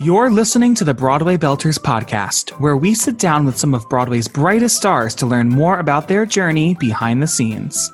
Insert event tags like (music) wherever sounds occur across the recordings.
You're listening to the Broadway Belters podcast, where we sit down with some of Broadway's brightest stars to learn more about their journey behind the scenes.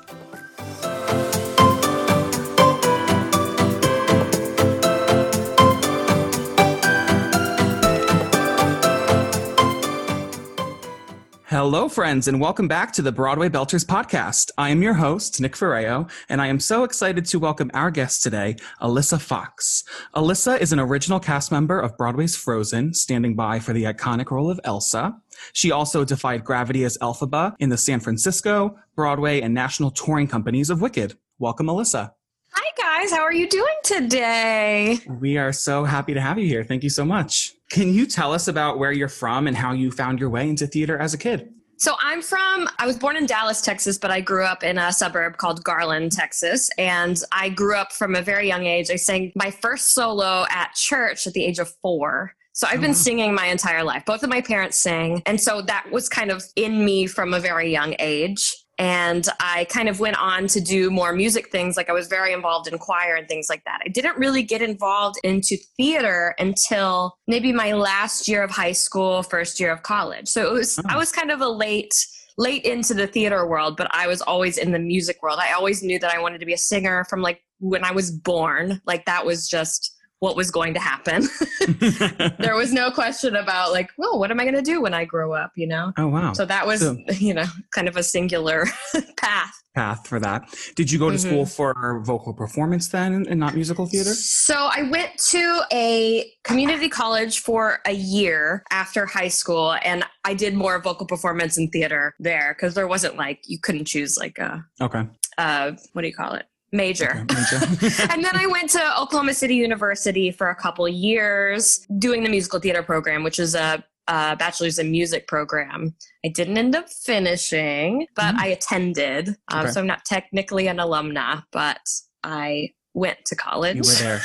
Hello, friends, and welcome back to the Broadway Belters podcast. I am your host, Nick Ferrao, and I am so excited to welcome our guest today, Alyssa Fox. Alyssa is an original cast member of Broadway's Frozen, standing by for the iconic role of Elsa. She also defied gravity as Elphaba in the San Francisco, Broadway, and national touring companies of Wicked. Welcome, Alyssa. Hi, guys. How are you doing today? We are so happy to have you here. Thank you so much. Can you tell us about where you're from and how you found your way into theater as a kid? So I'm from, I was born in Dallas, Texas, but I grew up in a suburb called Garland, Texas. And I grew up from a very young age. I sang my first solo at church at the age of four. So I've oh, been Oh. singing my entire life. Both of my parents sing. And so that was kind of in me from a very young age. And I kind of went on to do more music things. Like I was very involved in choir and things like that. I didn't really get involved into theater until maybe my last year of high school, first year of college. So it was, hmm. I Oh. was kind of a late, late into the theater world, but I was always in the music world. I always knew that I wanted to be a singer from like when I was born. Like that was just what was going to happen. (laughs) there was no question about like, well, what am I going to do when I grow up, you know? oh, wow. So that was, So- (laughs) you know, kind of a singular (laughs) path. path for that. Did you go to Mhm. school for vocal performance then and not musical theater? So I went to a community college for a year after high school, and I did more vocal performance and theater there because there wasn't like you couldn't choose like a, Okay. uh, what do you call it, major. okay. Major. (laughs) (laughs) and then I went to Oklahoma City University for a couple years doing the musical theater program, which is a, a bachelor's in music program. I didn't end up finishing, but Mhm. I attended. Um, Okay. So I'm not technically an alumna, but I went to college. you were there.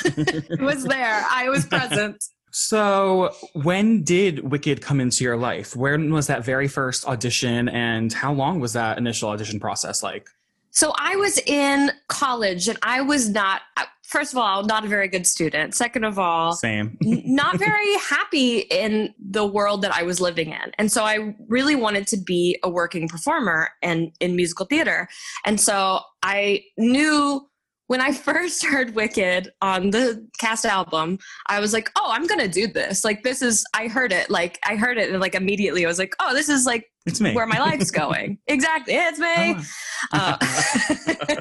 I (laughs) was there. I was present. so, when did Wicked come into your life? When was that very first audition, and how long was that initial audition process like? So I was in college and I was not, uh, first of all, not a very good student. Second of all, Same. not very (laughs) happy in the world that I was living in. And so I really wanted to be a working performer and in musical theater. And so I knew when I (laughs) first heard Wicked on the cast album, I was like, oh, I'm going to do this. Like, this is, I heard it. Like, I heard it and like immediately I was like, oh, this is like It's me. where my life's (laughs) going. exactly. It's me. Oh, Uh, (laughs)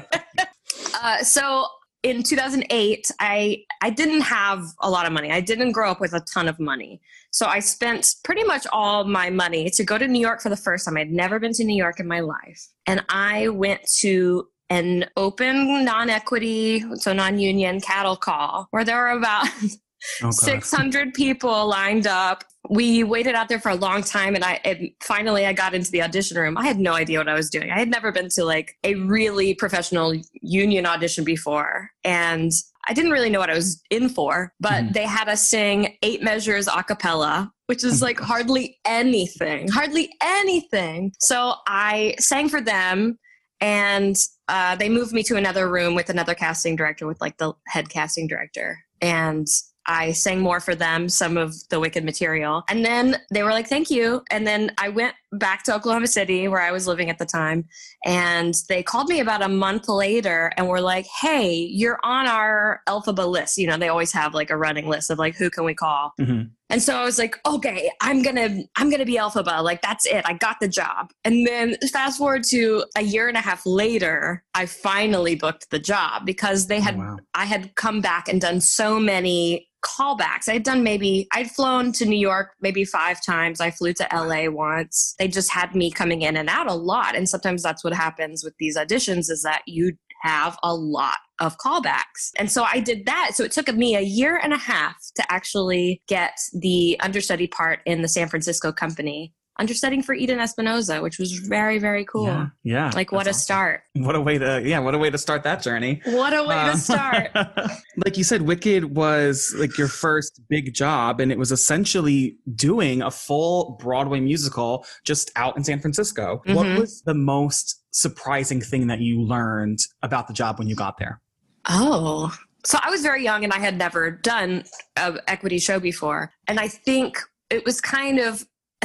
uh, so in 2008, I I didn't have a lot of money. I didn't grow up with a ton of money. So I spent pretty much all my money to go to New York for the first time. I'd never been to New York in my life. And I went to an open non-equity, so non-union cattle call where there were about (laughs) oh, 600 people lined up. We waited out there for a long time, and I and finally I got into the audition room. I had no idea what I was doing. I had never been to like a really professional union audition before, and I didn't really know what I was in for. But Mhm. they had us sing eight measures a cappella, which is Oh like hardly anything, hardly anything. So I sang for them, and uh, they moved me to another room with another casting director, with like the head casting director, and I sang more for them, some of the Wicked material. And then they were like, thank you. And then I went back to Oklahoma City, where I was living at the time. And they called me about a month later and were like, hey, you're on our Elphaba list. You know, they always have like a running list of like, who can we call? Mhm. And so I was like, okay, I'm gonna, I'm gonna be Elphaba. Like that's it. I got the job. And then fast forward to a year and a half later, I finally booked the job because they oh, had Oh, wow. I had come back and done so many callbacks. I had done maybe, I'd flown to New York maybe five times. I flew to LA once. They just had me coming in and out a lot. And sometimes that's what happens with these auditions is that you have a lot of callbacks. And so I did that. So it took me a year and a half to actually get the understudy part in the San Francisco company, understudying for Eden Espinoza, which was very, very cool. Yeah. yeah Like what a awesome. start. What a way to yeah, what a way to start that journey. What a way Uh, to start. (laughs) like you said, Wicked was like your first big job, and it was essentially doing a full Broadway musical just out in San Francisco. What Mhm. was the most surprising thing that you learned about the job when you got there? Oh, so I was very young and I had never done a equity show before. And I think it was kind of, (laughs)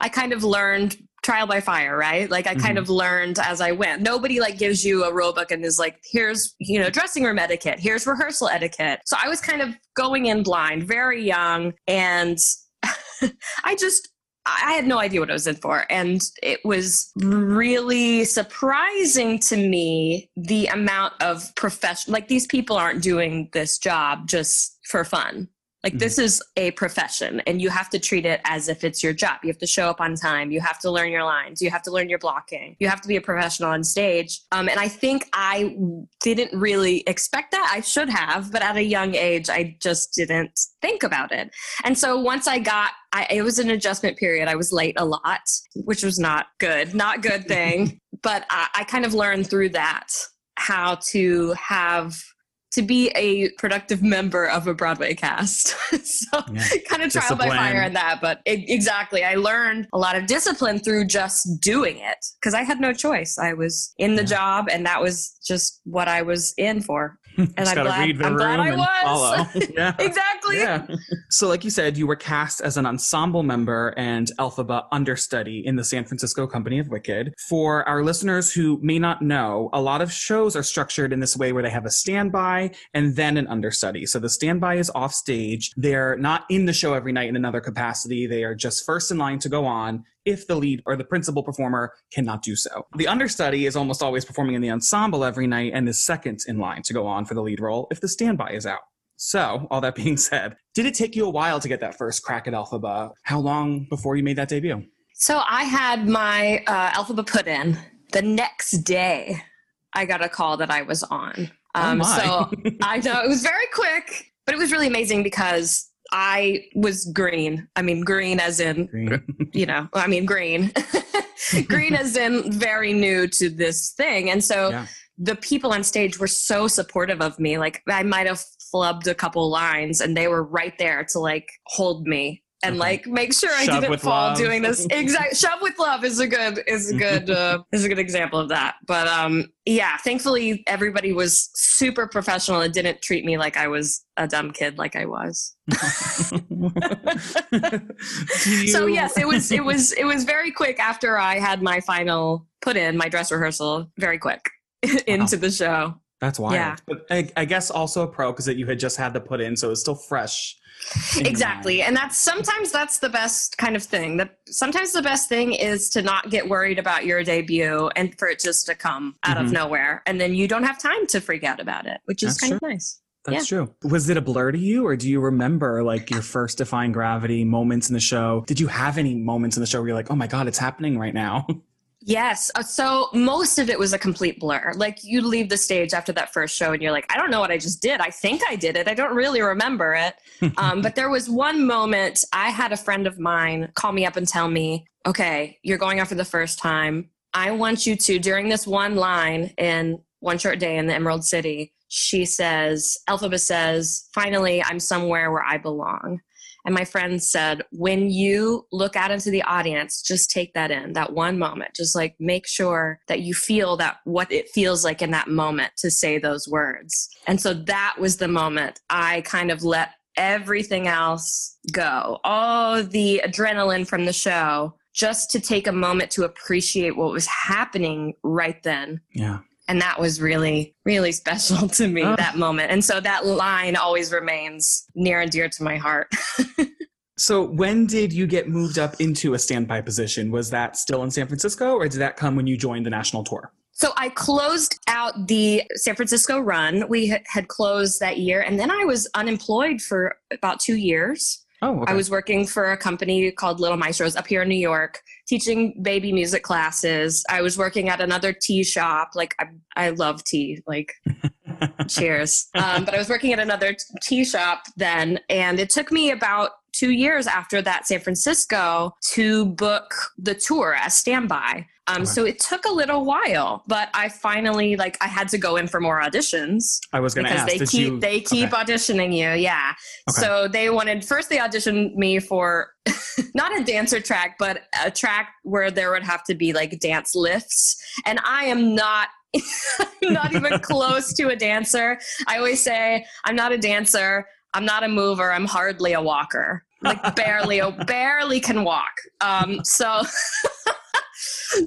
I kind of learned trial by fire, right? Like I mm-hmm. kind of learned as I went. Nobody like gives you a rule book and is like, here's, you know, dressing room etiquette, here's rehearsal etiquette. So I was kind of going in blind, very young. And (laughs) I just, I had no idea what I was in for. And it was really surprising to me the amount of profession, like these people aren't doing this job just for fun. Like mm-hmm. this is a profession and you have to treat it as if it's your job. You have to show up on time. You have to learn your lines. You have to learn your blocking. You have to be a professional on stage. Um, and I think I didn't really expect that. I should have, but at a young age, I just didn't think about it. And so once I got, I, it was an adjustment period. I was late a lot, which was not good, not good thing. (laughs) but I, I kind of learned through that how to have to be a productive member of a Broadway cast. (laughs) so yeah. kind of trial discipline. by fire in that. But it, exactly, I learned a lot of discipline through just doing it because I had no choice. I was in the yeah. job and that was just what I was in for. And I'm glad, I'm glad I was. (laughs) (laughs) yeah. exactly. Yeah. So, like you said, you were cast as an ensemble member and Elphaba understudy in the San Francisco Company of Wicked. For our listeners who may not know, a lot of shows are structured in this way where they have a standby and then an understudy. So the standby is off stage. They're not in the show every night in another capacity. They are just first in line to go on if the lead or the principal performer cannot do so. The understudy is almost always performing in the ensemble every night and is second in line to go on for the lead role if the standby is out. So, all that (laughs) being said, did it take you a while to get that first crack at Elphaba? How long before you made that debut? So, I had my uh, Elphaba put in. The next day, I got a call that I was on. Oh um, oh so, I know it was very quick, but it was really amazing because I was green. I mean, green as in, green. (laughs) you know, I mean, green. (laughs) green as in very new to this thing. And so yeah. the people on stage were so supportive of me. Like, I might have flubbed a couple lines and they were right there to like hold me and okay. like make sure I shove didn't fall love. doing this. (laughs) Exact shove with love is a good is a good (laughs) uh, is a good example of that. But um yeah, thankfully everybody was super professional and didn't treat me like I was a dumb kid like I was. (laughs) So yes, it was it was it was very quick after I had my final put in my dress rehearsal very quick into wow. the show. That's wild. Yeah. But I, I guess also a pro because that you had just had to put in, so it's still fresh exactly and that's sometimes that's the best kind of thing that sometimes the best thing is to not get worried about your debut and for it just to come out mm-hmm. of nowhere and then you don't have time to freak out about it which is that's kind true. of nice that's yeah. true. Was it a blur to you, or do you remember like your first Defying Gravity moments in the show? Did you have any moments in the show where you're like, oh my God, it's happening right now? (laughs) Yes. Uh, so most of it was a complete blur. Like you leave the stage after that first show and you're like, I don't know what I just did. I think I did it. I don't really remember it. (laughs) um, but there was one moment I had a friend of mine call me up and tell me, okay, you're going out for the first time. I want you to, during this one line in One Short Day in the Emerald City, she says, Elphaba says, finally, I'm somewhere where I belong. And my friend said, when you look out into the audience, just take that in, that one moment. Just like make sure that you feel that what it feels like in that moment to say those words. And so that was the moment I kind of let everything else go, all the adrenaline from the show, just to take a moment to appreciate what was happening right then. Yeah and that was really really special (laughs) to me oh. that moment and so that line always remains near and dear to my heart (laughs) so when did you get moved up into a standby position was that still in san francisco or did that come when you joined the national tour so I closed out the San Francisco run. We had closed that year, and then I was unemployed for about two years. Oh, okay. I was working for a company called Little Maestros up here in New York, teaching baby music classes. I was working at another tea shop. Like I, I love tea. Like, (laughs) cheers. Um, but I was working at another tea shop then, and it took me about two years after that San Francisco to book the tour as standby. Um, okay. So it took a little while, but I finally like I had to go in for more auditions. I was going to ask they keep you... they keep okay. auditioning you, yeah. Okay. So they wanted first they auditioned me for (laughs) not a dancer track, but a track where there would have to be like dance lifts, and I am not (laughs) I'm not even (laughs) close to a dancer. I always say I'm not a dancer. I'm not a mover. I'm hardly a walker. Like barely, oh, barely can walk. Um, so.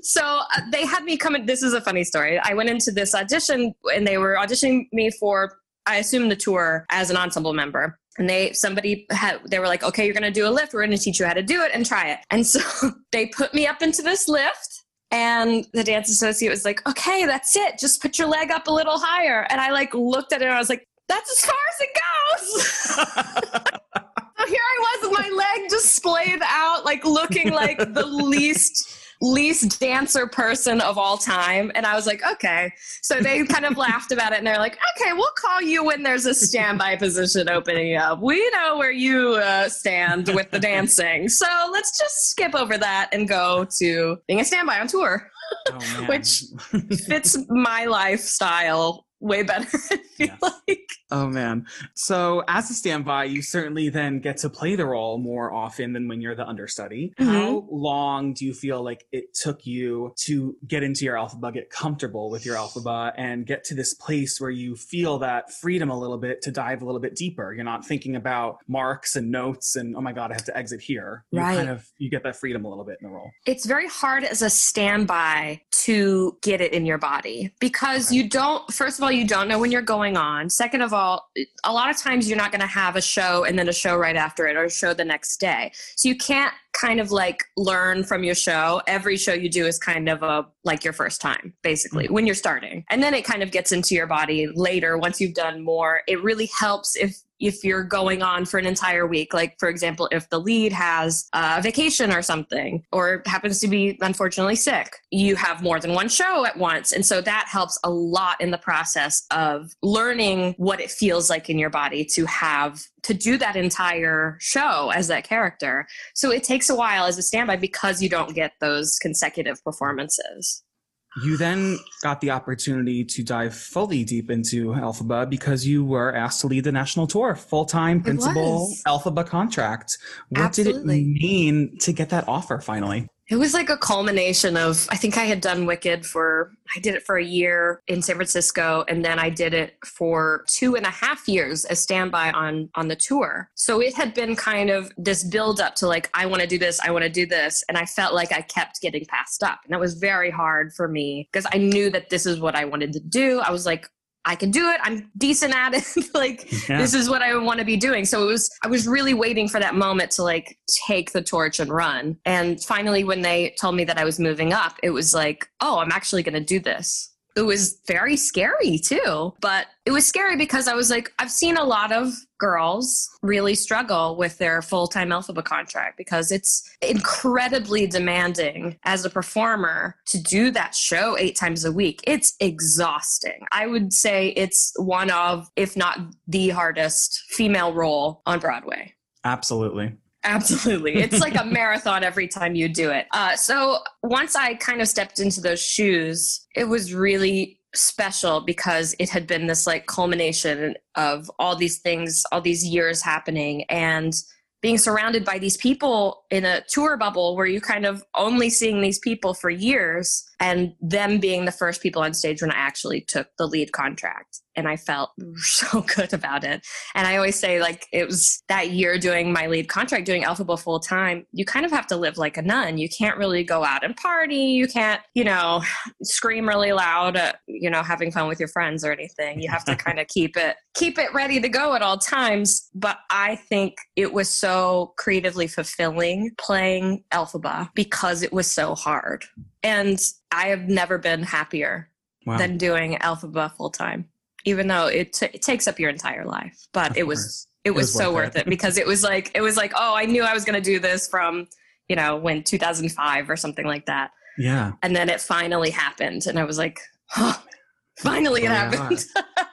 So uh, they had me come in. This is a funny story. I went into this audition and they were auditioning me for, I assume, the tour as an ensemble member. And they somebody had they were like okay you're going to do a lift. We're going to teach you how to do it and try it. And (laughs) so they put me up into this lift and the dance associate was like okay that's it. Just put your leg up a little higher. And i like looked at it and i was like that's as far as it goes. (laughs) So here i was with my leg just splayed out like looking like the (laughs) least least dancer person of all time. And I was like, okay. So they kind of laughed about it and they're like, okay, we'll call you when there's a standby position opening up. We know where you uh, stand with the dancing. So let's just skip over that and go to being a standby on tour. Oh, which fits my lifestyle way better. (laughs) I feel like. Oh man. So as a standby, you certainly then get to play the role more often than when you're the understudy. Mm-hmm. How long do you feel like it took you to get into your Elphaba, get comfortable with your Elphaba, and get to this place where you feel that freedom a little bit to dive a little bit deeper? You're not thinking about marks and notes and oh my god, I have to exit here. You right. kind of you get that freedom a little bit in the role. It's very hard as a standby to get it in your body because okay. you don't first of all you don't know when you're going on. Second of all, a lot of times you're not going to have a show and then a show right after it or a show the next day. So you can't kind of like learn from your show. Every show you do is kind of a like your first time, basically, mm-hmm. when you're starting. And then it kind of gets into your body later once you've done more. It really helps if if you're going on for an entire week like for example if the lead has a vacation or something or happens to be unfortunately sick you have more than one show at once and so that helps a lot in the process of learning what it feels like in your body to have to do that entire show as that character. So it takes a while as a standby because you don't get those consecutive performances. You then got the opportunity to dive fully deep into Elphaba because you were asked to lead the national tour, full time principal Elphaba contract. What Absolutely. did it mean to get that offer finally? It was like a culmination of, I think I had done Wicked for, I did it for a year in San Francisco, and then I did it for two and a half years as standby on, on the tour. So it had been kind of this build up to like, I want to do this, I want to do this. And I felt like I kept getting passed up. And that was very hard for me because I knew that this is what I wanted to do. I was like, I can do it. I'm decent at it. (laughs) like yeah. this is what I want to be doing. So it was I was really waiting for that moment to like take the torch and run. And finally when they told me that I was moving up, it was like, "Oh, I'm actually going to do this." It was very scary too. But it was scary because I was like, I've seen a lot of girls really struggle with their full time Elphaba contract because it's incredibly demanding as a performer to do that show eight times a week. It's exhausting. I would say it's one of, if not the hardest female role on Broadway. Absolutely. Absolutely. It's like a marathon every time you do it. Uh, so once I kind of stepped into those shoes, it was really special because it had been this like culmination of all these things, all these years happening. And being surrounded by these people in a tour bubble where you kind of only seeing these people for years and them being the first people on stage when I actually took the lead contract. And I felt (laughs) so good about it. And I always say, like, it was that year doing my lead contract, doing Elphaba full time. You kind of have to live like a nun. You can't really go out and party. You can't, you know, scream really loud, at, you know, having fun with your friends or anything. You have to (laughs) kind of keep it, keep it ready to go at all times. But I think it was so creatively fulfilling playing Elphaba because it was so hard. And I have never been happier wow. than doing Elphaba full time, even though it, t- it, takes up your entire life. But it was it was, it was so worth it. it because it was like it was like oh I knew I was going to do this from you know when 2005 or something like that. Yeah. And then it finally happened, and I was like, oh, finally it happened.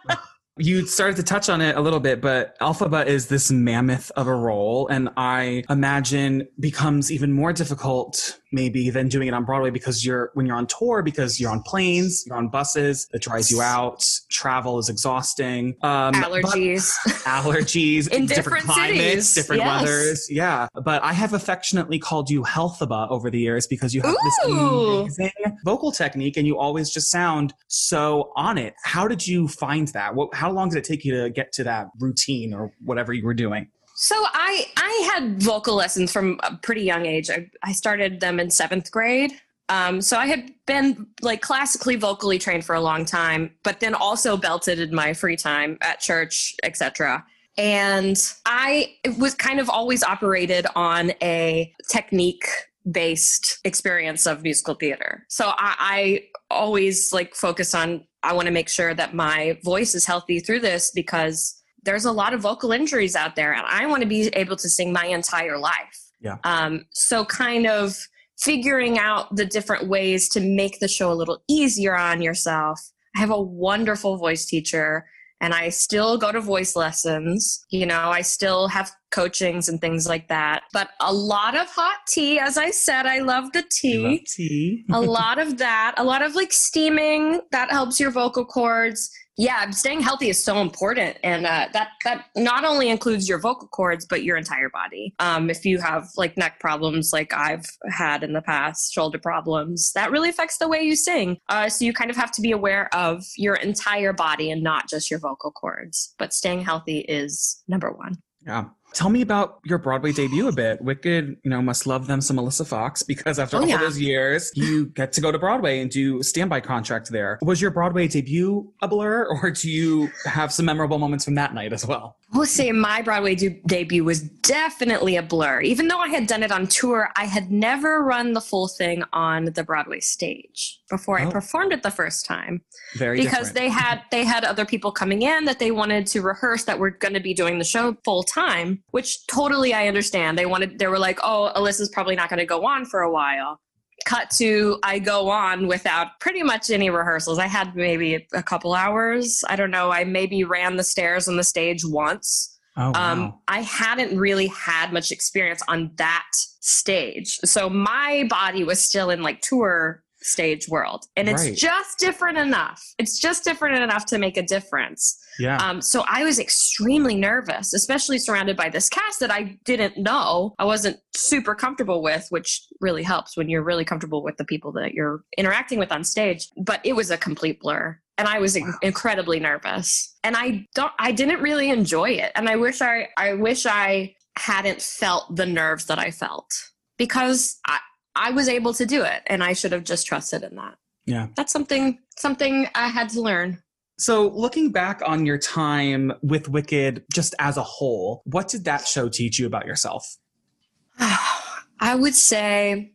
(laughs) You started to touch on it a little bit, but Elphaba is this mammoth of a role, and I imagine becomes even more difficult maybe than doing it on Broadway because you're when you're on tour because you're on planes, you're on buses, it dries you out. Travel is exhausting. Um, allergies, (laughs) allergies in different, different climates, cities. different yes. weathers. Yeah, but I have affectionately called you Healthaba over the years because you have Ooh. this amazing vocal technique and you always just sound so on it. How did you find that? What, how long did it take you to get to that routine or whatever you were doing? So I I had vocal lessons from a pretty young age. I, I started them in seventh grade. Um, so I had been like classically vocally trained for a long time, but then also belted in my free time at church, etc. And I was kind of always operated on a technique based experience of musical theater. So I, I always like focus on I want to make sure that my voice is healthy through this because there's a lot of vocal injuries out there and I want to be able to sing my entire life. Yeah. Um, so kind of figuring out the different ways to make the show a little easier on yourself. I have a wonderful voice teacher and I still go to voice lessons. You know, I still have coachings and things like that. But a lot of hot tea, as I said, I love the tea. Love tea. a (laughs) lot of that, a lot of like steaming that helps your vocal cords yeah staying healthy is so important and uh, that that not only includes your vocal cords but your entire body. Um, if you have like neck problems like i've had in the past shoulder problems that really affects the way you sing. Uh, so you kind of have to be aware of your entire body and not just your vocal cords but staying healthy is number one. Yeah Tell me about your Broadway debut a bit. Wicked, you know, must love them some Alyssa Fox because after oh, all yeah. those years, you get to go to Broadway and do standby contract there. Was your Broadway debut a blur, (laughs) or do you have some memorable moments from that night as well? I will say my Broadway de- debut was definitely a blur. Even though I had done it on tour, I had never run the full thing on the Broadway stage before oh. I performed it the first time. Very because different. they had they had other people coming in that they wanted to rehearse that were going to be doing the show full time which totally I understand. They wanted, they were like, oh, Alyssa's probably not going to go on for a while. Cut to, I go on without pretty much any rehearsals. I had maybe a couple hours. I don't know. I maybe ran the stairs on the stage once. Oh, wow. um, I hadn't really had much experience on that stage. So my body was still in like tour stage world. And it's right. just different enough. It's just different enough to make a difference. Yeah. Um, so I was extremely nervous, especially surrounded by this cast that I didn't know. I wasn't super comfortable with, which really helps when you're really comfortable with the people that you're interacting with on stage. But it was a complete blur. And I was wow. incredibly nervous. And I don't I didn't really enjoy it. And I wish I I wish I hadn't felt the nerves that I felt. Because I, I was able to do it and I should have just trusted in that. Yeah. That's something something I had to learn. So, looking back on your time with Wicked just as a whole, what did that show teach you about yourself? (sighs) I would say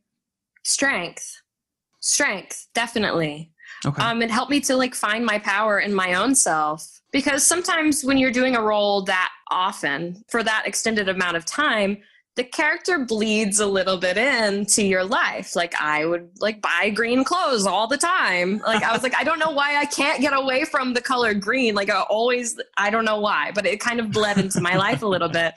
strength. Strength, definitely. Okay. Um, it helped me to like find my power in my own self because sometimes when you're doing a role that often for that extended amount of time, the character bleeds a little bit into your life. Like I would like buy green clothes all the time. Like I was like, I don't know why I can't get away from the color green. Like I always, I don't know why, but it kind of bled into my life a little bit.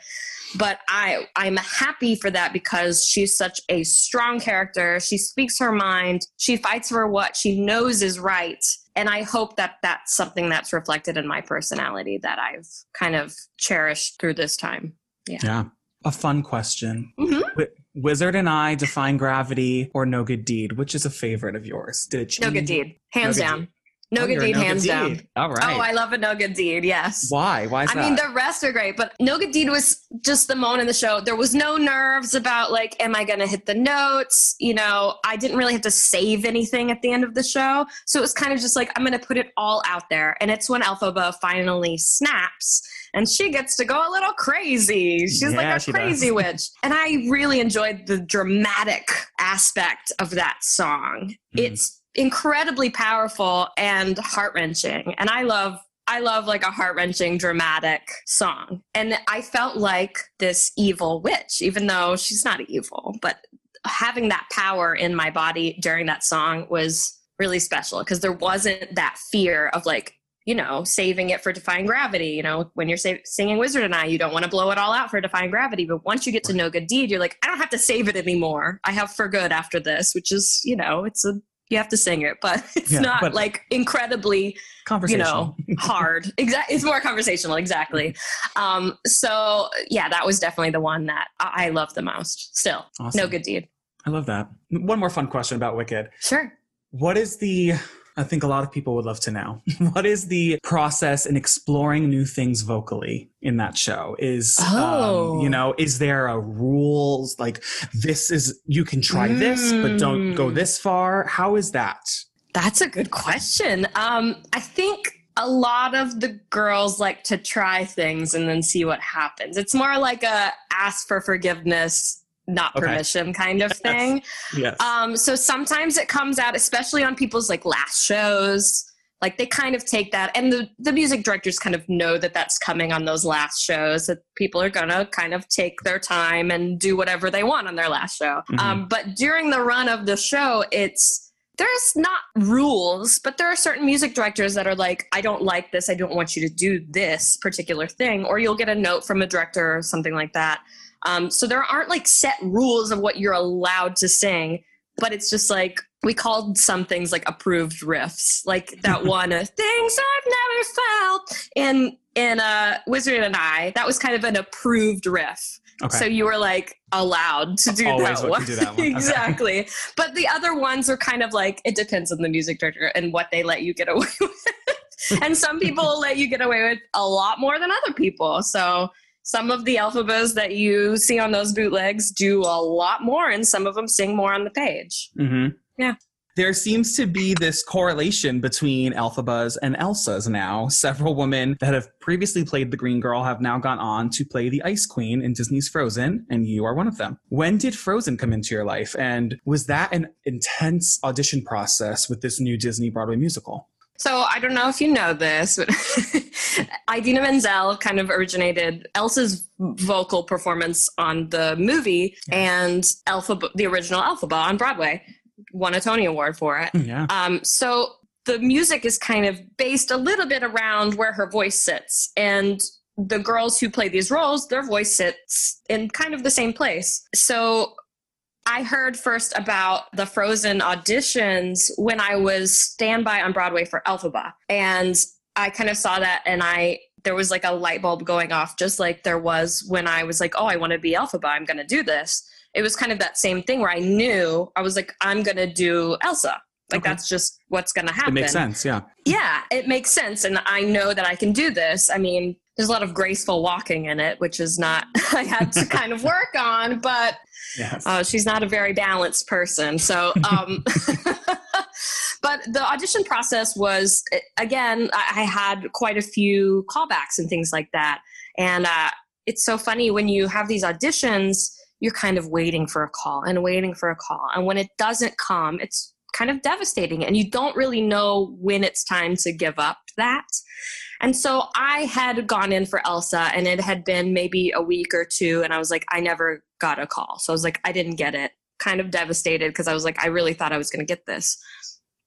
But I, I'm happy for that because she's such a strong character. She speaks her mind. She fights for what she knows is right. And I hope that that's something that's reflected in my personality that I've kind of cherished through this time. Yeah. Yeah a fun question. Mm-hmm. Wizard and I Defying Gravity or no good deed. Which is a favorite of yours? Did it change? No good deed, hands no down. Deed. No oh, good deed, no hands good down. Deed. All right. Oh, I love a no good deed. Yes. Why? Why is I that? mean, the rest are great, but no good deed was just the moment in the show. There was no nerves about like, am I going to hit the notes? You know, I didn't really have to save anything at the end of the show, so it was kind of just like I'm going to put it all out there. And it's when Elphaba finally snaps and she gets to go a little crazy. She's yeah, like a crazy does. witch. And I really enjoyed the dramatic aspect of that song. Mm. It's incredibly powerful and heart-wrenching. And I love I love like a heart-wrenching dramatic song. And I felt like this evil witch even though she's not evil, but having that power in my body during that song was really special because there wasn't that fear of like you know, saving it for Defying Gravity. You know, when you're sa- singing Wizard and I, you don't want to blow it all out for Defying Gravity. But once you get to No Good Deed, you're like, I don't have to save it anymore. I have For Good after this, which is, you know, it's a you have to sing it, but (laughs) it's yeah, not but like incredibly, you know, hard. (laughs) Exactly, it's more conversational. Exactly. Um, so yeah, that was definitely the one that I love the most. Still, awesome. no good deed. I love that. One more fun question about Wicked. Sure. What is the I think a lot of people would love to know. (laughs) what is the process in exploring new things vocally in that show? Is oh. um, you know, is there a rules like this is you can try mm. this but don't go mm. this far? How is that? That's a good question. Um, I think a lot of the girls like to try things and then see what happens. It's more like a ask for forgiveness not permission okay. kind of thing. yes. Um, so sometimes it comes out, especially on people's like last shows. Like they kind of take that, and the the music directors kind of know that that's coming on those last shows. That people are gonna kind of take their time and do whatever they want on their last show. Mm-hmm. Um, but during the run of the show, it's there's not rules, but there are certain music directors that are like, I don't like this. I don't want you to do this particular thing. Or you'll get a note from a director or something like that um, so there aren't like set rules of what you're allowed to sing, but it's just like we called some things like approved riffs, like that (laughs) one uh, "Things I've Never Felt" in in uh, Wizard and I. That was kind of an approved riff. Okay. So you were like allowed to do Always that one. Do that one. (laughs) exactly. Okay. But the other ones are kind of like it depends on the music director and what they let you get away (laughs) with. and some people let you get away with a lot more than other people. So some of the Elphabas that you see on those bootlegs do a lot more, and some of them sing more on the page. Mm-hmm. Yeah. There seems to be this correlation between Elphabas and Elsas now. Several women that have previously played the Green Girl have now gone on to play the Ice Queen in Disney's Frozen, and you are one of them. When did Frozen come into your life, and was that an intense audition process with this new Disney Broadway musical? So I don't know if you know this, but (laughs) Idina Menzel kind of originated Elsa's vocal performance on the movie and Elphaba, the original Elphaba on Broadway, won a Tony Award for it. Yeah. Um, so the music is kind of based a little bit around where her voice sits, and the girls who play these roles, their voice sits in kind of the same place. So I heard first about the Frozen auditions when I was standby on Broadway for Elphaba. And I kind of saw that and I there was like a light bulb going off just like there was when I was like, "Oh, I want to be Elphaba. I'm going to do this." It was kind of that same thing where I knew I was like, "I'm going to do Elsa." Like okay. that's just what's going to happen. It makes sense, yeah. Yeah, it makes sense and I know that I can do this. I mean, there's a lot of graceful walking in it, which is not (laughs) I had to kind of work on, but yes. uh, she's not a very balanced person. So, um, (laughs) but the audition process was again, I had quite a few callbacks and things like that, and uh, it's so funny when you have these auditions. You're kind of waiting for a call and waiting for a call, and when it doesn't come, it's kind of devastating, and you don't really know when it's time to give up that. And so I had gone in for Elsa and it had been maybe a week or two. And I was like, I never got a call. So I was like, I didn't get it. Kind of devastated because I was like, I really thought I was going to get this.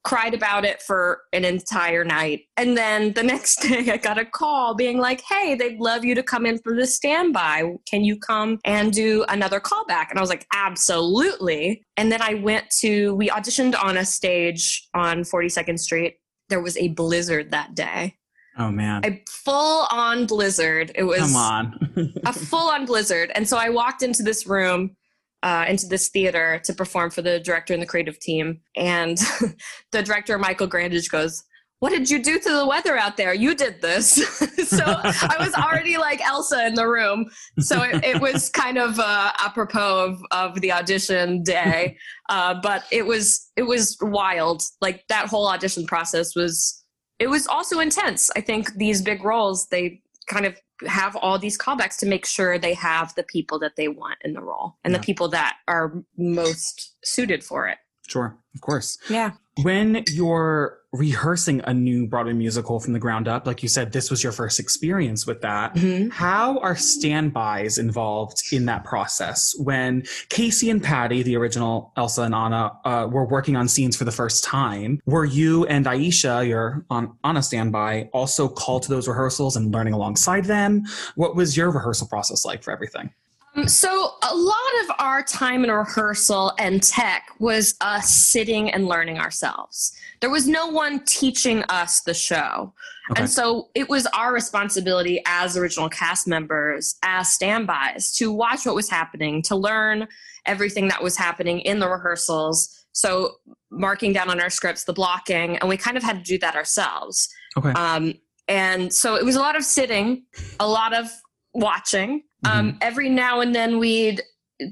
Cried about it for an entire night. And then the (laughs) next day I got a call being like, hey, they'd love you to come in for the standby. Can you come and do another callback? And I was like, absolutely. And then I went to, we auditioned on a stage on 42nd Street. There was a blizzard that day. Oh man. A full on blizzard. It was Come on. a (laughs) full on blizzard. And so I walked into this room, uh, into this theater to perform for the director and the creative team. And (laughs) the director, Michael Grandage, goes, what did you do to the weather out there? You did this. (laughs) so I was already like Elsa in the room. So it, it was kind of uh, apropos of, of the audition day. Uh, but it was, it was wild. Like that whole audition process was it was also intense. I think these big roles, they kind of have all these callbacks to make sure they have the people that they want in the role and yeah. the people that are most suited for it. Sure, of course. Yeah. When you're rehearsing a new Broadway musical from the ground up, like you said, this was your first experience with that. Mhm. How are standbys involved in that process? When Caissie and Patti, the original Elsa and Anna, uh, were working on scenes for the first time, were you and Aisha, your on, Anna standby, also called to those rehearsals and learning alongside them? What was your rehearsal process like for everything? Um, so a lot of our time in rehearsal and tech was us sitting and learning ourselves. There was no one teaching us the show. Okay. And so it was our responsibility as original cast members, as standbys, to watch what was happening, to learn everything that was happening in the rehearsals. So marking down on our scripts, the blocking, and we kind of had to do that ourselves. Okay. Um, and so it was a lot of sitting, a lot of watching. Um, every now and then we'd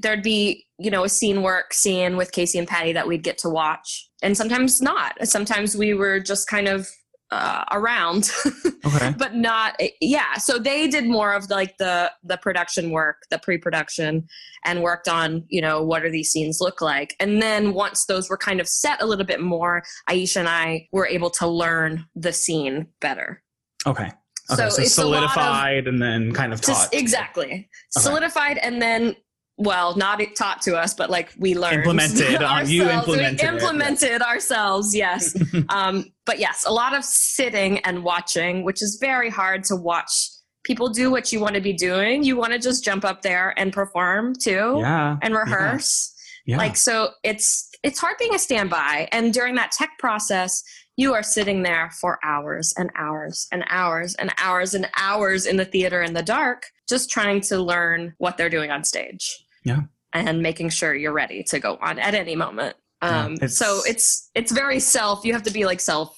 there'd be you know a scene work scene with Caissie and Patti that we'd get to watch, and sometimes not. Sometimes we were just kind of uh, around, (laughs) Okay. but not. Yeah, so they did more of like the the production work, the pre-production, and worked on you know what are these scenes look like. And then once those were kind of set a little bit more, Aisha and I were able to learn the scene better. Okay. Okay. So, it's a lot of- solidified and then kind of taught. exactly Okay. solidified and then well not taught to us but like we learned Implemented (laughs) on- you ourselves. implemented we implemented ourselves yes (laughs) um, but yes a lot of sitting and watching which is very hard to watch people do what you want to be doing you want to just jump up there and perform too yeah. and rehearse Yeah. like so it's it's hard being a standby and during that tech process you are sitting there for hours and hours and hours and hours and hours in the theater in the dark just trying to learn what they're doing on stage Yeah. and making sure you're ready to go on at any moment Yeah, um, it's- so it's it's very self you have to be like self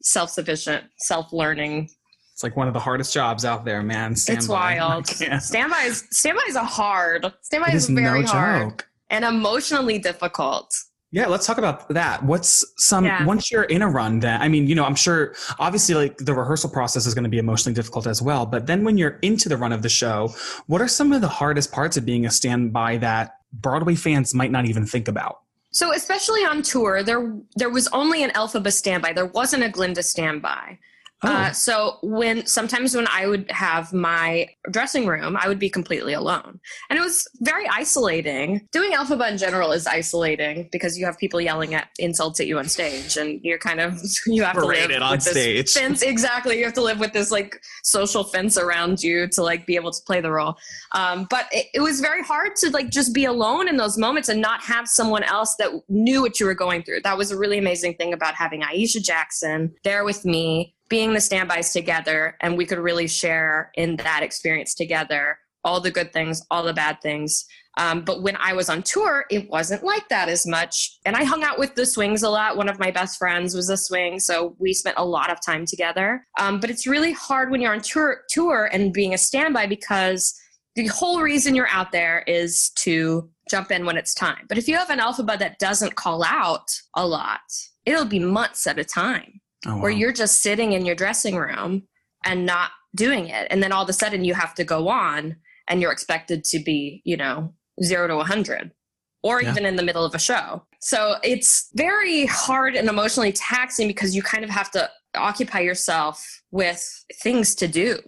self-sufficient self-learning It's like one of the hardest jobs out there, man. it's wild (laughs) Yeah. standby is standby is a hard standby It is is very no hard joke. and emotionally difficult Yeah, let's talk about that. What's some Yeah. once you're in a run then I mean, you know, I'm sure obviously like the rehearsal process is going to be emotionally difficult as well, but then when you're into the run of the show, what are some of the hardest parts of being a standby that Broadway fans might not even think about? So especially on tour, there there was only an Elphaba standby. There wasn't a Glinda standby. Oh, Uh, so when sometimes when I would have my dressing room, I would be completely alone, and it was very isolating. Doing Elphaba in general is isolating because you have people yelling at insults at you on stage, and you're kind of (laughs) you have to Paraded live on with this stage. fence. Exactly, you have to live with this like social fence around you to like be able to play the role. Um, but it, it was very hard to like just be alone in those moments and not have someone else that knew what you were going through. That was a really amazing thing about having Aisha Jackson there with me, being the standbys together, and we could really share in that experience together all the good things, all the bad things. Um, but when I was on tour, it wasn't like that as much. And I hung out with the swings a lot. One of my best friends was a swing, so we spent a lot of time together. Um, but it's really hard when you're on tour, tour and being a standby because the whole reason you're out there is to jump in when it's time. But if you have an Elphaba that doesn't call out a lot, it'll be months at a time oh, where wow. you're just sitting in your dressing room and not doing it. And then all of a sudden you have to go on and you're expected to be, you know, zero to 100 or Yeah. even in the middle of a show. So it's very hard and emotionally taxing because you kind of have to occupy yourself with things to do.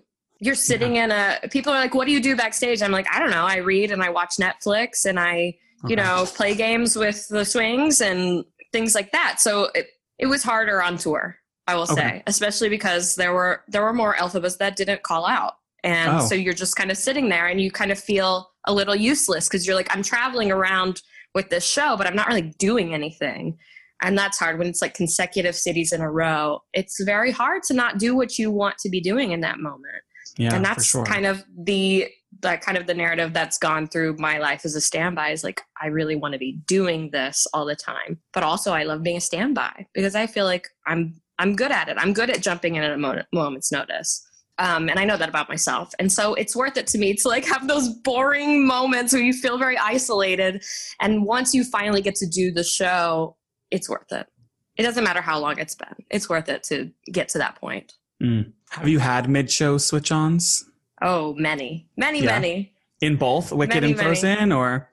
You're sitting in a, people are like, what do you do backstage? I'm like, I don't know. I read and I watch Netflix and I, you know, play games with the swings and things like that. So it, it was harder on tour, I will say, especially because there were there were more Elphabas that didn't call out. And Oh. so you're just kind of sitting there and you kind of feel a little useless because you're like, I'm traveling around with this show, but I'm not really doing anything. And that's hard when it's like consecutive cities in a row. It's very hard to not do what you want to be doing in that moment yeah, and that's sure. kind of the that kind of the narrative that's gone through my life as a standby is like i really want to be doing this all the time but also i love being a standby because i feel like i'm i'm good at it i'm good at jumping in at a mo- moment's notice um, and i know that about myself and so it's worth it to me to like have those boring moments where you feel very isolated and once you finally get to do the show it's worth it it doesn't matter how long it's been it's worth it to get to that point Mm. Have you had mid-show switch-ons Oh, many, many, Yeah. many. in both Wicked Many, and many. Frozen, or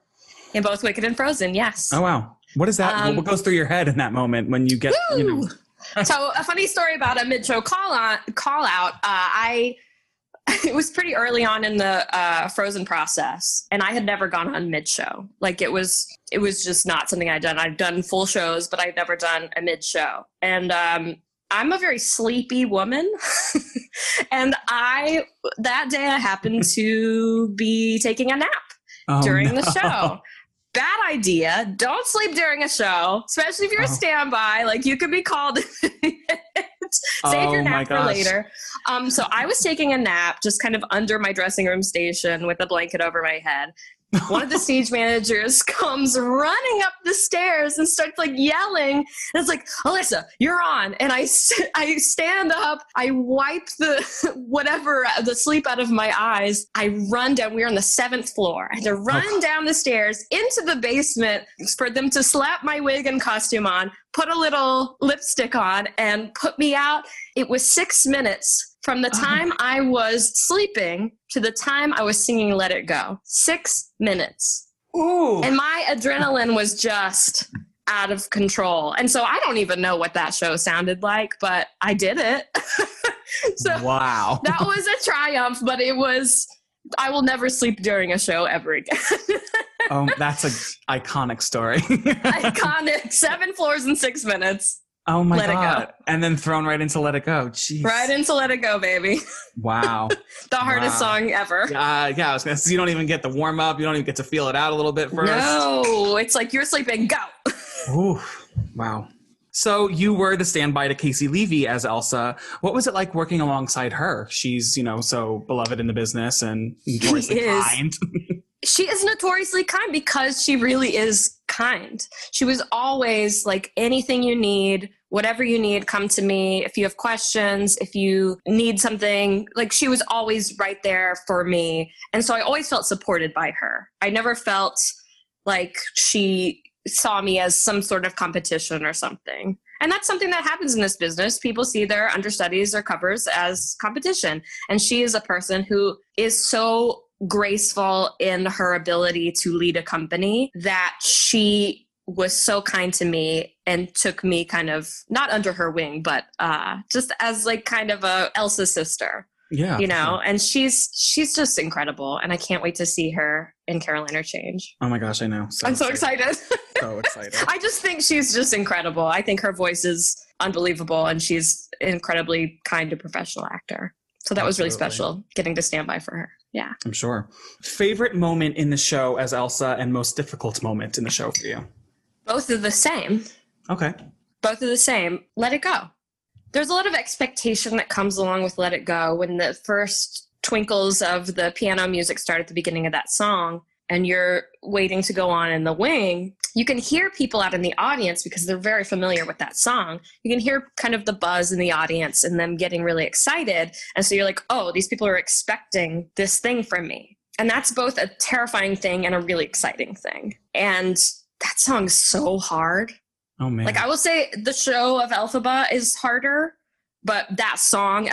In both Wicked and Frozen, yes. oh wow, What is that? Um, what goes through your head in that moment when you get, you know, Woo! (laughs) so a funny story about a mid-show call on call out. Uh, I (laughs) it was pretty early on in the uh, Frozen process, and I had never gone on mid-show. Like it was it was just not something I'd done. I'd done full shows, but I'd never done a mid-show. And um, I'm a very sleepy woman, (laughs) and I that day I happened to be taking a nap oh, during no. the show. Bad idea. Don't sleep during a show, especially if you're a Oh. standby. Like you could be called. (laughs) Save Oh, your nap for later. Um, so I was taking a nap just kind of under my dressing room station with a blanket over my head. One of the stage managers (laughs) comes running up the stairs and starts like yelling. And it's like, Alyssa, you're on. And I, (laughs) I stand up, I wipe the (laughs) whatever, uh, the sleep out of my eyes. I run down. We are on the seventh floor. I had to run Oh. down the stairs into the basement for them to slap my wig and costume on, put a little lipstick on, and put me out. It was six minutes from the Oh. time I was sleeping to the time I was singing Let It Go. Six minutes. Ooh. And my adrenaline was just out of control. And so I don't even know what that show sounded like, but I did it. (laughs) so wow. that was a triumph, but it was, I will never sleep during a show ever again. oh, that's an iconic story. (laughs) Iconic. Seven floors in six minutes. Oh my Let god. And then thrown right into Let It Go. Jeez. Right into Let It Go, baby. Wow. (laughs) The hardest Wow. song ever. Uh, yeah, I was gonna say you don't even get the warm up. You don't even get to feel it out a little bit first. No, it's like you're sleeping, go. (laughs) Ooh, wow. So you were the standby to Caissie Levy as Elsa. What was it like working alongside her? She's, you know, so beloved in the business and notoriously is. kind. (laughs) she is notoriously kind because she really is kind. She was always like, anything you need, whatever you need, come to me. If you have questions, if you need something, like she was always right there for me. And so I always felt supported by her. I never felt like she saw me as some sort of competition or something. And that's something that happens in this business. People see their understudies or covers as competition. And she is a person who is so graceful in her ability to lead a company that she was so kind to me and took me kind of not under her wing but uh just as like kind of a Elsa sister Yeah. you know and she's she's just incredible and I can't wait to see her in Caroline, or Change Oh my gosh, I know. So I'm so excited So (laughs) excited. I just think she's just incredible I think her voice is unbelievable and she's incredibly kind and professional actor so that was really special getting to stand by for her yeah I'm sure. Favorite moment in the show as Elsa and most difficult moment in the show for you? both are the same Okay. both are the same. Let it go. There's a lot of expectation that comes along with Let It Go when the first twinkles of the piano music start at the beginning of that song and you're waiting to go on in the wing. You can hear people out in the audience because they're very familiar with that song. You can hear kind of the buzz in the audience and them getting really excited. And so you're like, oh, these people are expecting this thing from me. And that's both a terrifying thing and a really exciting thing. And that song's so hard. Oh man. Like I will say, the show of Elphaba is harder, but that song,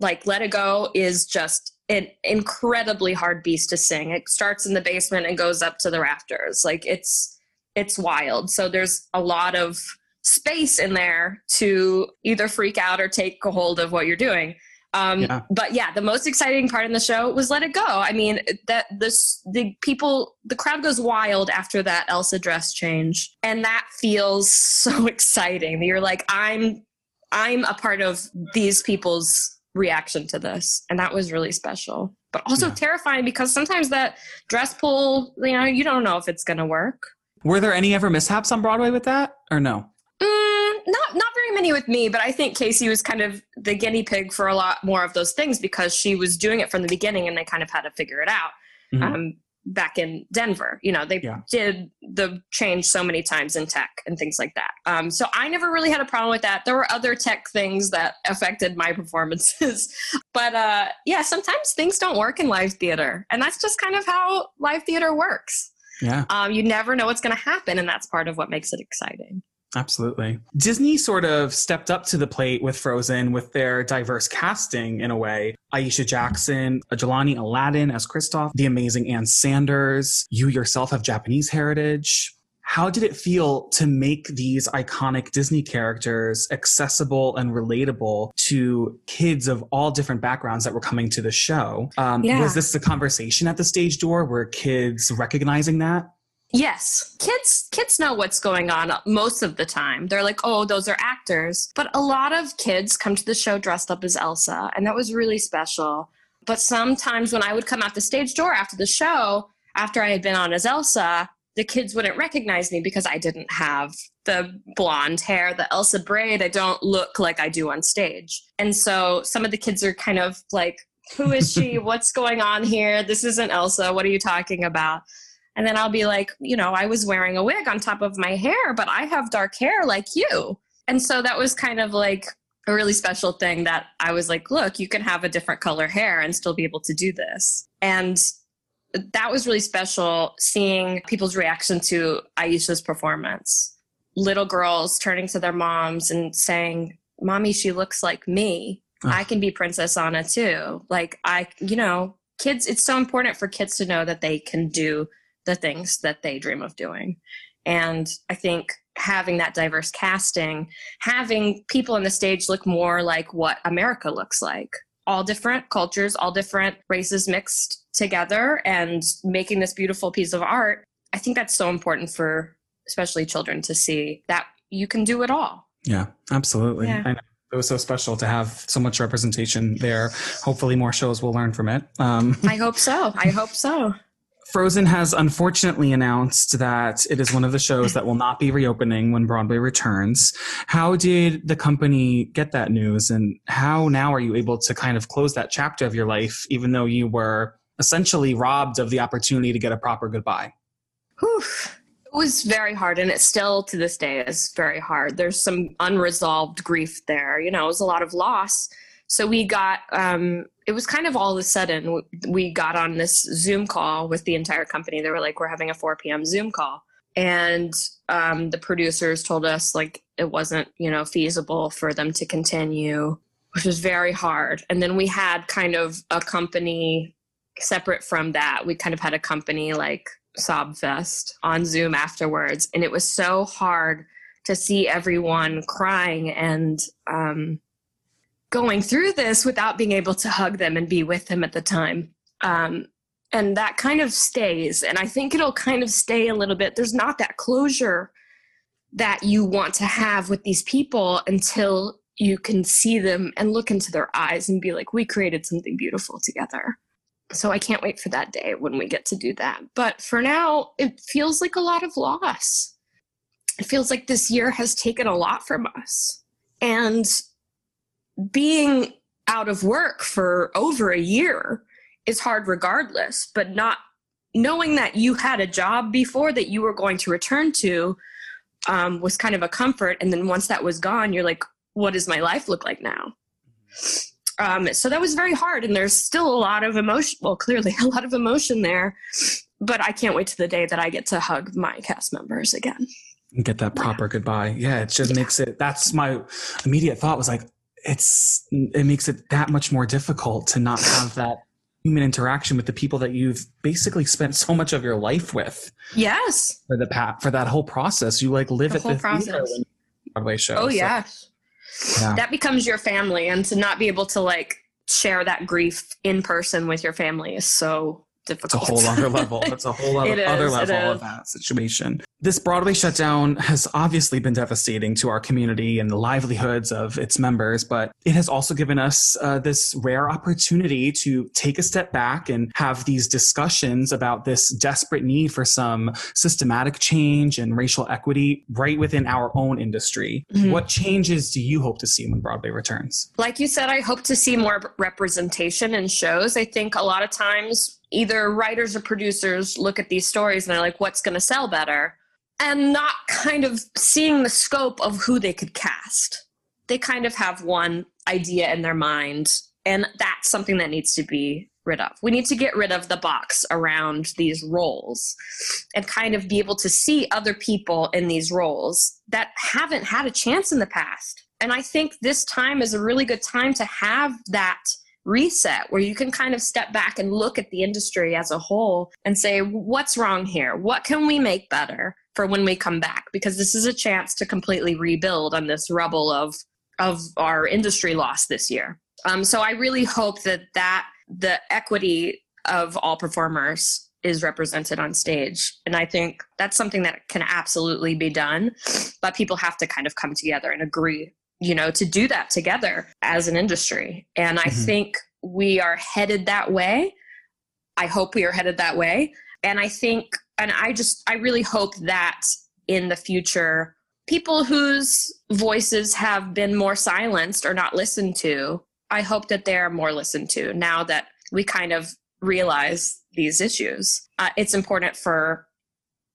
like "Let It Go," is just an incredibly hard beast to sing. It starts in the basement and goes up to the rafters. Like it's it's wild. So there's a lot of space in there to either freak out or take a hold of what you're doing. Um, Yeah. But yeah, the most exciting part in the show was "Let It Go." I mean, that this the people, the crowd goes wild after that Elsa dress change, and that feels (laughs) so exciting. You're like, I'm, I'm a part of these people's reaction to this, and that was really special. But also Yeah. terrifying because sometimes that dress pull, you know, you don't know if it's gonna work. Were there any ever mishaps on Broadway with that or no? Mm, not not very many with me, but I think Caissie was kind of the guinea pig for a lot more of those things because she was doing it from the beginning, and they kind of had to figure it out. Mhm. Um, back in Denver, you know, they Yeah. did the change so many times in tech and things like that. Um, so I never really had a problem with that. There were other tech things that affected my (laughs) performances, but uh, yeah, sometimes things don't work in live theater, and that's just kind of how live theater works. Yeah. Um, you never know what's going to happen, and that's part of what makes it exciting. Absolutely. Disney sort of stepped up to the plate with Frozen with their diverse casting in a way. Aisha Jackson, Jelani Alladin as Kristoff, the amazing Ann Sanders. You yourself have Japanese heritage. how did it feel to make these iconic Disney characters accessible and relatable to kids of all different backgrounds that were coming to the show? Um, Yeah. Was this the conversation at the stage door? Were kids recognizing that? Yes. Kids kids know what's going on most of the time. They're like, "Oh, those are actors." But a lot of kids come to the show dressed up as Elsa, and that was really special. But sometimes when I would come out the stage door after the show, after I had been on as Elsa, the kids wouldn't recognize me because I didn't have the blonde hair, the Elsa braid. I don't look like I do on stage. And so some of the kids are kind of like, "Who is she? (laughs) What's going on here? This isn't Elsa. What are you talking about?" And then I'll be like, you know, I was wearing a wig on top of my hair, but I have dark hair like you. And so that was kind of like a really special thing that I was like, look, you can have a different color hair and still be able to do this. And that was really special seeing people's reaction to Aisha's performance. Little girls turning to their moms and saying, Mommy, she looks like me. I can be Princess Anna too. Like, I, you know, kids, it's so important for kids to know that they can do the things that they dream of doing. And I think having that diverse casting, having people on the stage look more like what America looks like. All different cultures, all different races mixed together and making this beautiful piece of art. I think that's so important for especially children to see that you can do it all. Yeah, absolutely. Yeah. I know. It was so special to have so much representation there. Hopefully, more shows will learn from it. Um, I hope so. I (laughs) hope so. Frozen has unfortunately announced that it is one of the shows that will not be reopening when Broadway returns. How did the company get that news, and how now are you able to kind of close that chapter of your life, even though you were essentially robbed of the opportunity to get a proper goodbye? Whew. It was very hard, and it still to this day is very hard. There's some unresolved grief there. You know, it was a lot of loss. So we got, um, it was kind of all of a sudden, we got on this Zoom call with the entire company. They were like, we're having a 4 p.m. Zoom call. And um, the producers told us, like, it wasn't, you know, feasible for them to continue, which was very hard. And then we had kind of a company separate from that. We kind of had a company like Sobfest on Zoom afterwards, and it was so hard to see everyone crying and um, going through this without being able to hug them and be with them at the time. Um, and that kind of stays, and I think it'll kind of stay a little bit. There's not that closure that you want to have with these people until you can see them and look into their eyes and be like, we created something beautiful together. So I can't wait for that day when we get to do that. But for now, it feels like a lot of loss. It feels like this year has taken a lot from us. And being out of work for over a year is hard regardless, but not knowing that you had a job before that you were going to return to um, was kind of a comfort. And then once that was gone, you're like, what does my life look like now? Um, so that was very hard, and there's still a lot of emotion. Well, clearly, (laughs) a lot of emotion there. But I can't wait to the day that I get to hug my cast members again. And get that proper goodbye. Yeah, it just makes it. That's my immediate thought was like, it's it makes it that much more difficult to not have that human interaction with the people that you've basically spent so much of your life with Yes. for the pat for that whole process. You like live The at whole the process. Broadway show. Oh So, yeah. yeah. That becomes your family, and to not be able to like share that grief in person with your family is so difficult. It's a whole other (laughs) level. It's a whole other, is, other level of that situation. This Broadway shutdown has obviously been devastating to our community and the livelihoods of its members, but it has also given us uh, this rare opportunity to take a step back and have these discussions about this desperate need for some systematic change and racial equity right within our own industry. Mhm. What changes do you hope to see when Broadway returns? like you said, I hope to see more representation in shows. I think a lot of times either writers or producers look at these stories and they're like, what's going to sell better? And not kind of seeing the scope of who they could cast. They kind of have one idea in their mind, and that's something that needs to be rid of. We need to get rid of the box around these roles and kind of be able to see other people in these roles that haven't had a chance in the past. And I think this time is a really good time to have that reset where you can kind of step back and look at the industry as a whole and say, what's wrong here? What can we make better for when we come back because this is a chance to completely rebuild on this rubble of of our industry loss this year. Um, so I really hope that that the equity of all performers is represented on stage. And I think that's something that can absolutely be done, but people have to kind of come together and agree, you know, to do that together as an industry. And I mm-hmm. think we are headed that way. I hope we are headed that way. And I think, and I just, I really hope that in the future, people whose voices have been more silenced or not listened to, I hope that they're more listened to now that we kind of realize these issues. Uh, it's important for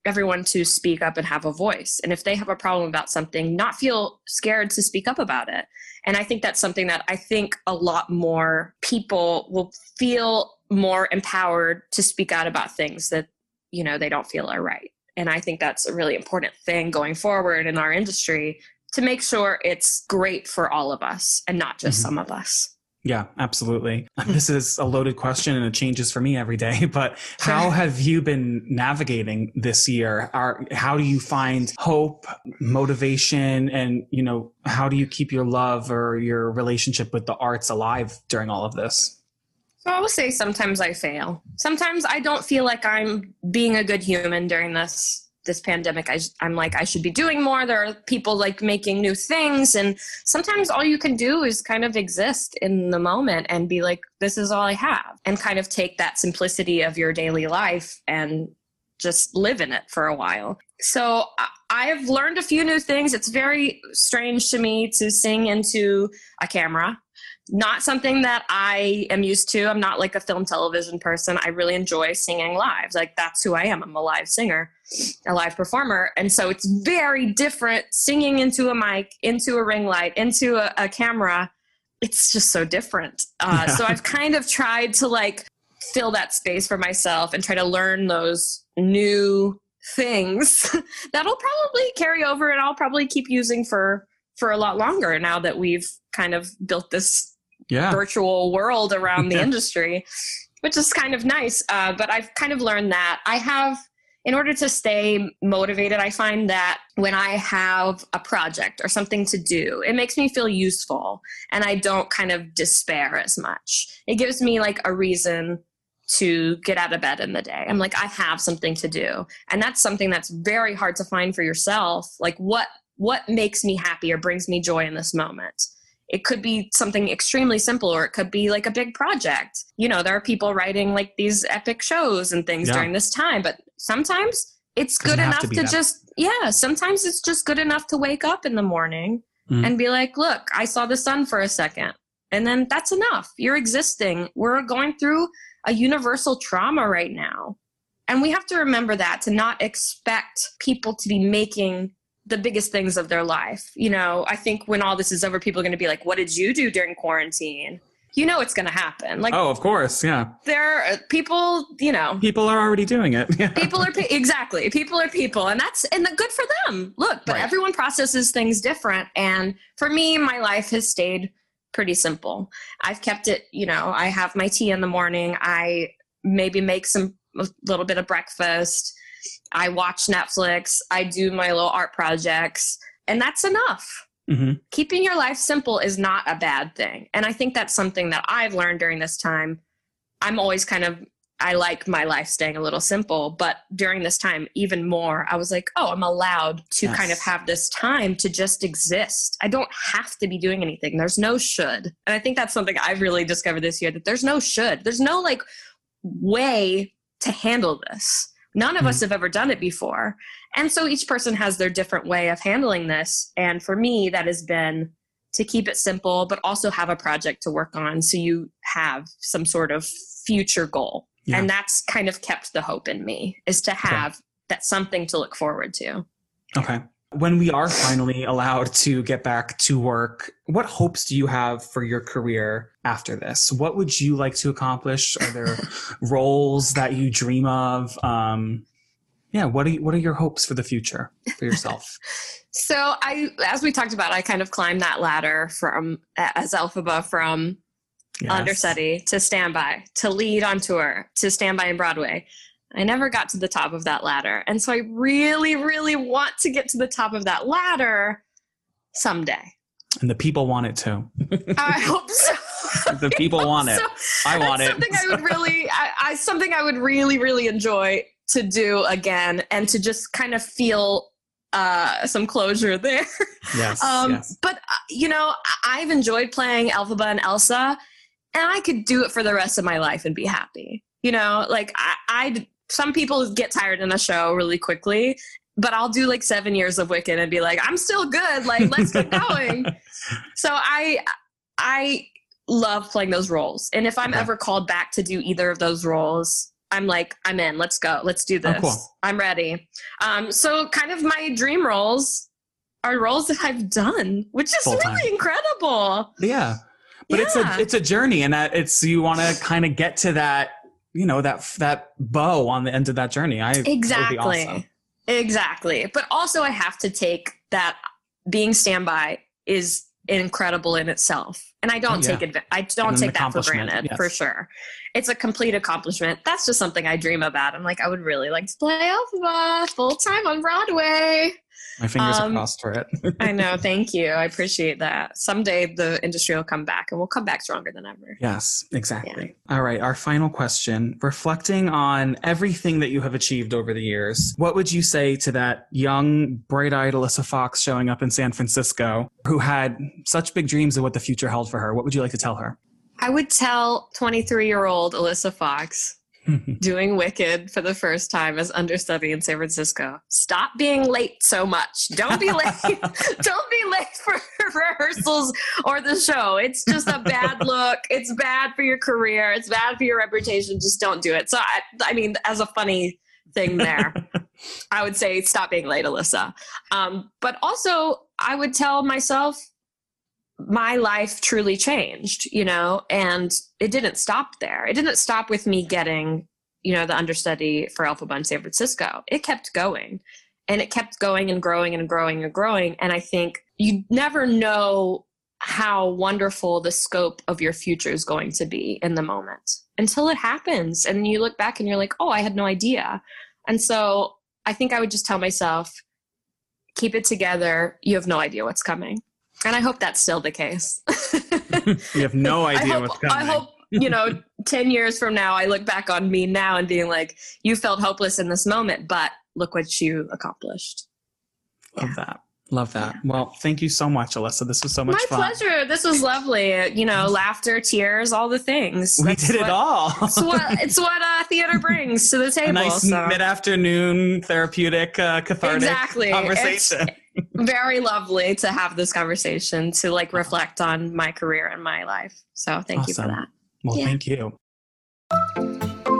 everyone to speak up and have a voice. And if they have a problem about something, not feel scared to speak up about it. And I think that's something that I think a lot more people will feel more empowered to speak out about things that, you know, they don't feel are right. And I think that's a really important thing going forward in our industry to make sure it's great for all of us and not just mm-hmm. some of us. Yeah, absolutely. (laughs) (laughs) This is a loaded question and it changes for me every day, (laughs) but how have you been navigating this year? Are, how do you find hope, motivation, and, you know, how do you keep your love or your relationship with the arts alive during all of this? I will say sometimes I fail. Sometimes I don't feel like I'm being a good human during this this pandemic. I, i'm like i should be doing more. There are people like making new things. And sometimes all you can do is kind of exist in the moment and be like this is all i have and kind of take that simplicity of your daily life and just live in it for a while. So i've learned a few new things. It's very strange to me to sing into a camera not something that I am used to. I'm not like a film television person. I really enjoy singing live. Like that's who I am. I'm a live singer, a live performer. And so it's very different singing into a mic, into a ring light, into a, a camera. It's just so different. Uh. So I've kind of tried to like fill that space for myself and try to learn those new things (laughs) that'll probably carry over and I'll probably keep using for for a lot longer now that we've kind of built this yeah. virtual world around the (laughs) industry, which is kind of nice. Uh, but I've kind of learned that I have, in order to stay motivated, I find that when I have a project or something to do, it makes me feel useful and I don't kind of despair as much. It gives me like a reason to get out of bed in the day. I'm like, I have something to do. And that's something that's very hard to find for yourself. Like, what what makes me happy or brings me joy in this moment it could be something extremely simple or it could be like a big project. You know there are people writing like these epic shows and things yeah. during this time but sometimes it's good enough to, to just yeah sometimes it's just good enough to wake up in the morning mm. and be like look i saw the sun for a second. And then that's enough. You're existing. We're going through a universal trauma right now. And we have to remember that to not expect people to be making the biggest things of their life. You know, I think when all this is over, people are going to be like, what did you do during quarantine? You know it's going to happen. Like, oh, of course, yeah. There are uh, people, you know, people are already doing it. (laughs) people are exactly people are people, and that's and the, good for them. Look, but right. everyone processes things different, and for me, my life has stayed pretty simple. I've kept it, you know, I have my tea in the morning. I maybe make some a little bit of breakfast I watch Netflix, I do my little art projects, and that's enough. Mm-hmm. Keeping your life simple is not a bad thing. And I think that's something that I've learned during this time. I'm always kind of, I like my life staying a little simple, but during this time, even more, I was like, oh, I'm allowed to yes. kind of have this time to just exist. I don't have to be doing anything. There's no should. And I think that's something I've really discovered this year that there's no should. There's no like way to handle this None of mm-hmm. us have ever done it before. And so each person has their different way of handling this. And for me, that has been to keep it simple, but also have a project to work on so you have some sort of future goal. Yeah. And that's kind of kept the hope in me is to have okay. that something to look forward to. Okay when we are finally allowed to get back to work, what hopes do you have for your career after this? What would you like to accomplish? Are there (laughs) roles that you dream of? Um, yeah, what are you, what are your hopes for the future for yourself? (laughs) so I, as we talked about, I kind of climbed that ladder from as Elphaba from yes. understudy to standby to lead on tour to standby in Broadway. I never got to the top of that ladder. And so I really, really want to get to the top of that ladder someday. And the people want it too. I hope so. (laughs) the people want it. So, I want it. Something I would really, I, I something I would really, really enjoy to do again, and to just kind of feel uh, some closure there. (laughs) Yes. Um, yes. But uh, you know, I've enjoyed playing Elphaba and Elsa, and I could do it for the rest of my life and be happy. You know, like I, I some people get tired in a show really quickly, but I'll do like seven years of Wicked and be like, I'm still good. Like, let's keep (laughs) going. So I, I love playing those roles, and if I'm Okay. ever called back to do either of those roles. I'm like, I'm in. Let's go. Let's do Oh, this. cool. I'm ready. Um, so, kind of my dream roles are roles that I've done, which is Full-time. really incredible. Yeah. But it's a it's a journey and that it's you want to kind of get to that, you know, that that bow on the end of that journey. I that would be Exactly. awesome. Exactly. But also, I have to take that being standby is incredible in itself. And I don't Oh, yeah. take adva- I don't take that for granted yes. for sure. It's a complete accomplishment. That's just something I dream about. I'm like, I would really like to play Alpha full time on Broadway. My fingers Um, are crossed for it. I know. (laughs) Thank you. I appreciate that. Someday the industry will come back and we'll come back stronger than ever. Yes, exactly. All right, our final question. Reflecting on everything that you have achieved over the years, what would you say to that young, bright eyed Alyssa Fox showing up in San Francisco who had such big dreams of what the future held for her? What would you like to tell her? I would tell 23 year old Alyssa Fox (laughs) doing Wicked for the first time as understudy in San Francisco. Stop being late so much. Don't be late. (laughs) (laughs) Don't be late for rehearsals or the show. It's just a bad look. It's bad for your career. It's bad for your reputation. Just don't do it. So, I, I mean, as a funny thing there, I would say stop being late, Alyssa. Um, but also, I would tell myself my life truly changed, you know, and it didn't stop there. It didn't stop with me getting, you know, the understudy for Alpha in San Francisco. It kept going and it kept going and growing and growing and growing. And I think you never know how wonderful the scope of your future is going to be in the moment until it happens. And you look back and you're like, oh, I had no idea. And so I think I would just tell myself, keep it together. You have no idea what's coming. And I hope that's still the case. (laughs) you have no (laughs) idea hope, what's coming. I hope, you know, (laughs) 10 years from now, I look back on me now and being like, you felt hopeless in this moment, but look what you accomplished. Love Yeah. that. Love that. Well, thank you so much, Alyssa. This was so much My fun. pleasure. This was lovely. You know, laughter, tears, all the things. We That's did it all. It's what, it's what uh, theater brings to the A table. nice so. mid-afternoon therapeutic, uh, cathartic Exactly. conversation. Very lovely to have this conversation to like reflect on my career and my life. So thank you for Awesome. that. Well, Yeah. thank you.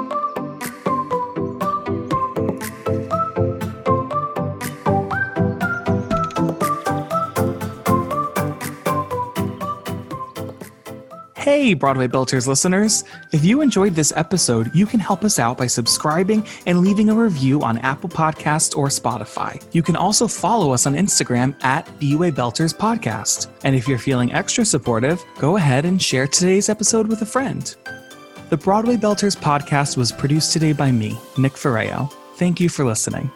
Hey, Broadway Belters listeners. If you enjoyed this episode, you can help us out by subscribing and leaving a review on Apple Podcasts or Spotify. You can also follow us on Instagram at BUA Belters Podcast. And if you're feeling extra supportive, go ahead and share today's episode with a friend. The Broadway Belters podcast was produced today by me, Nick Ferrao. Thank you for listening.